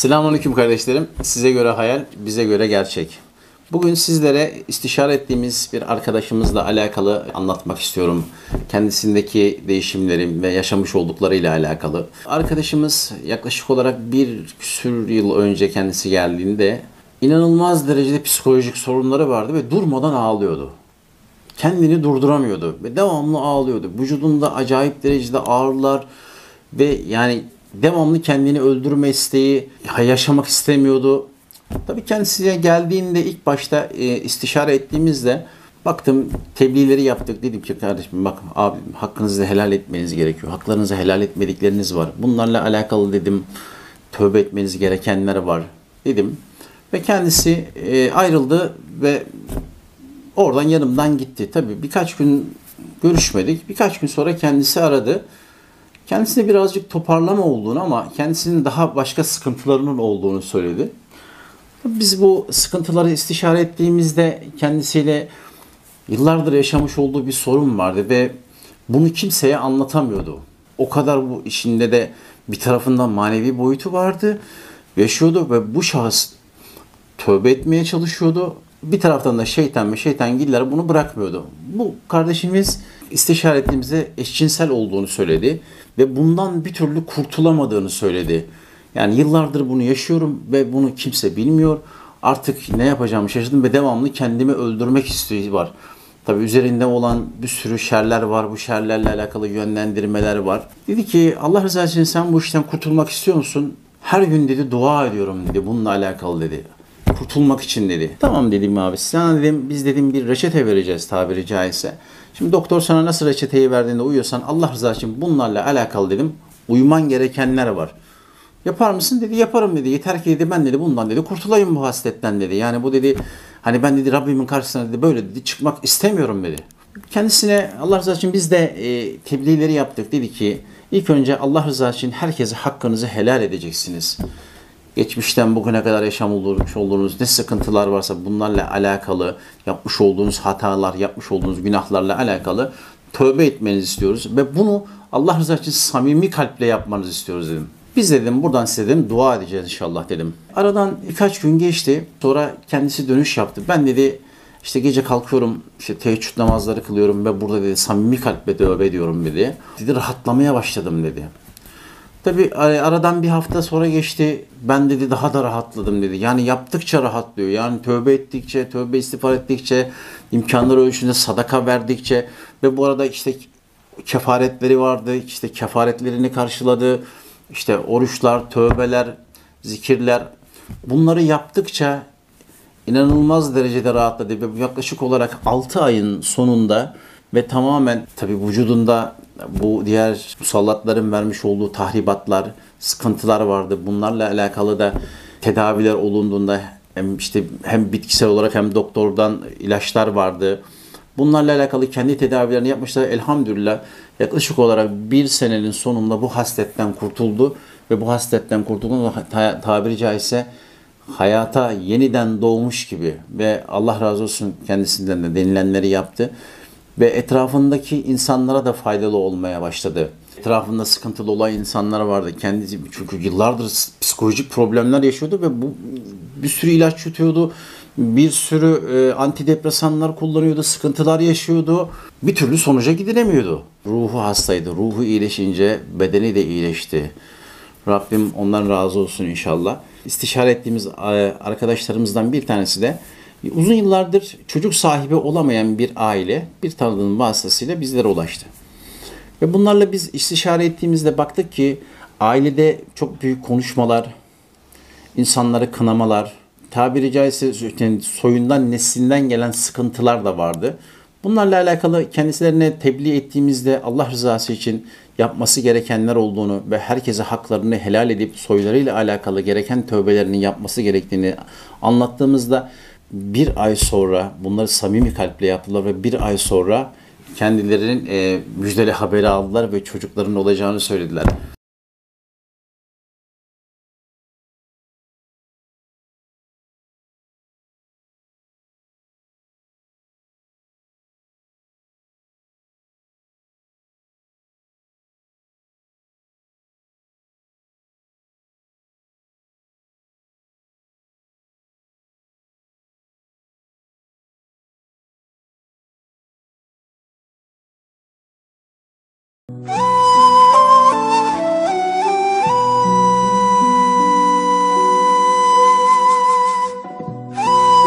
Selamünaleyküm kardeşlerim. Size göre hayal, bize göre gerçek. Bugün sizlere istişare ettiğimiz bir arkadaşımızla alakalı anlatmak istiyorum. Kendisindeki değişimleri ve yaşamış olduklarıyla alakalı. Arkadaşımız yaklaşık olarak bir küsür yıl önce kendisi geldiğinde inanılmaz derecede psikolojik sorunları vardı ve durmadan ağlıyordu kendini durduramıyordu ve devamlı ağlıyordu. Vücudunda acayip derecede ağrılar ve yani devamlı kendini öldürme isteği, yaşamak istemiyordu. Tabii kendisine geldiğinde ilk başta e, istişare ettiğimizde baktım tebliğleri yaptık. Dedim ki kardeşim bak abi hakkınızı helal etmeniz gerekiyor. Haklarınızı helal etmedikleriniz var. Bunlarla alakalı dedim tövbe etmeniz gerekenler var dedim. Ve kendisi e, ayrıldı ve oradan yanımdan gitti. Tabii birkaç gün görüşmedik. Birkaç gün sonra kendisi aradı. Kendisine birazcık toparlama olduğunu ama kendisinin daha başka sıkıntılarının olduğunu söyledi. Biz bu sıkıntıları istişare ettiğimizde kendisiyle yıllardır yaşamış olduğu bir sorun vardı ve bunu kimseye anlatamıyordu. O kadar bu işinde de bir tarafından manevi boyutu vardı. Yaşıyordu ve bu şahıs tövbe etmeye çalışıyordu. Bir taraftan da şeytan ve şeytan giller bunu bırakmıyordu. Bu kardeşimiz istişare ettiğimizde eşcinsel olduğunu söyledi ve bundan bir türlü kurtulamadığını söyledi. Yani yıllardır bunu yaşıyorum ve bunu kimse bilmiyor. Artık ne yapacağımı şaşırdım ve devamlı kendimi öldürmek isteği var. Tabi üzerinde olan bir sürü şerler var. Bu şerlerle alakalı yönlendirmeler var. Dedi ki Allah rızası için sen bu işten kurtulmak istiyor musun? Her gün dedi dua ediyorum dedi. Bununla alakalı dedi. Kurtulmak için dedi. Tamam dedim abi. Sana dedim biz dedim bir reçete vereceğiz tabiri caizse. Şimdi doktor sana nasıl reçeteyi verdiğinde uyuyorsan Allah rızası için bunlarla alakalı dedim. Uyman gerekenler var. Yapar mısın dedi yaparım dedi. Yeter ki dedi ben dedi bundan dedi kurtulayım bu hasletten dedi. Yani bu dedi hani ben dedi Rabbimin karşısına dedi böyle dedi çıkmak istemiyorum dedi. Kendisine Allah rızası için biz de e, tebliğleri yaptık. Dedi ki ilk önce Allah rızası için herkese hakkınızı helal edeceksiniz. Geçmişten bugüne kadar yaşamış olduğunuz ne sıkıntılar varsa bunlarla alakalı yapmış olduğunuz hatalar, yapmış olduğunuz günahlarla alakalı tövbe etmenizi istiyoruz. Ve bunu Allah rızası için samimi kalple yapmanızı istiyoruz dedim. Biz dedim buradan size dedim dua edeceğiz inşallah dedim. Aradan birkaç gün geçti. Sonra kendisi dönüş yaptı. Ben dedi işte gece kalkıyorum işte teheccüd namazları kılıyorum ve burada dedi samimi kalple tövbe ediyorum dedi. Dedi rahatlamaya başladım dedi. Tabi aradan bir hafta sonra geçti. Ben dedi daha da rahatladım dedi. Yani yaptıkça rahatlıyor. Yani tövbe ettikçe, tövbe istiğfar ettikçe, imkanlar ölçüsünde sadaka verdikçe ve bu arada işte kefaretleri vardı. İşte kefaretlerini karşıladı. İşte oruçlar, tövbeler, zikirler bunları yaptıkça inanılmaz derecede rahatladı ve yaklaşık olarak 6 ayın sonunda ve tamamen tabi vücudunda bu diğer musallatların vermiş olduğu tahribatlar, sıkıntılar vardı. Bunlarla alakalı da tedaviler olunduğunda hem işte hem bitkisel olarak hem doktordan ilaçlar vardı. Bunlarla alakalı kendi tedavilerini yapmışlar. Elhamdülillah yaklaşık olarak bir senenin sonunda bu hasletten kurtuldu ve bu hasletten kurtuldu tabiri caizse hayata yeniden doğmuş gibi ve Allah razı olsun kendisinden de denilenleri yaptı ve etrafındaki insanlara da faydalı olmaya başladı. Etrafında sıkıntılı olan insanlar vardı. Kendisi çünkü yıllardır psikolojik problemler yaşıyordu ve bu bir sürü ilaç yutuyordu. Bir sürü e, antidepresanlar kullanıyordu, sıkıntılar yaşıyordu. Bir türlü sonuca gidilemiyordu. Ruhu hastaydı. Ruhu iyileşince bedeni de iyileşti. Rabbim ondan razı olsun inşallah. İstişare ettiğimiz e, arkadaşlarımızdan bir tanesi de Uzun yıllardır çocuk sahibi olamayan bir aile bir tanıdığın vasıtasıyla bizlere ulaştı. Ve bunlarla biz istişare ettiğimizde baktık ki ailede çok büyük konuşmalar, insanları kınamalar, tabiri caizse soyundan neslinden gelen sıkıntılar da vardı. Bunlarla alakalı kendislerine tebliğ ettiğimizde Allah rızası için yapması gerekenler olduğunu ve herkese haklarını helal edip soylarıyla alakalı gereken tövbelerini yapması gerektiğini anlattığımızda bir ay sonra bunları samimi kalple yaptılar ve bir ay sonra kendilerinin e, müjdeli haberi aldılar ve çocukların olacağını söylediler.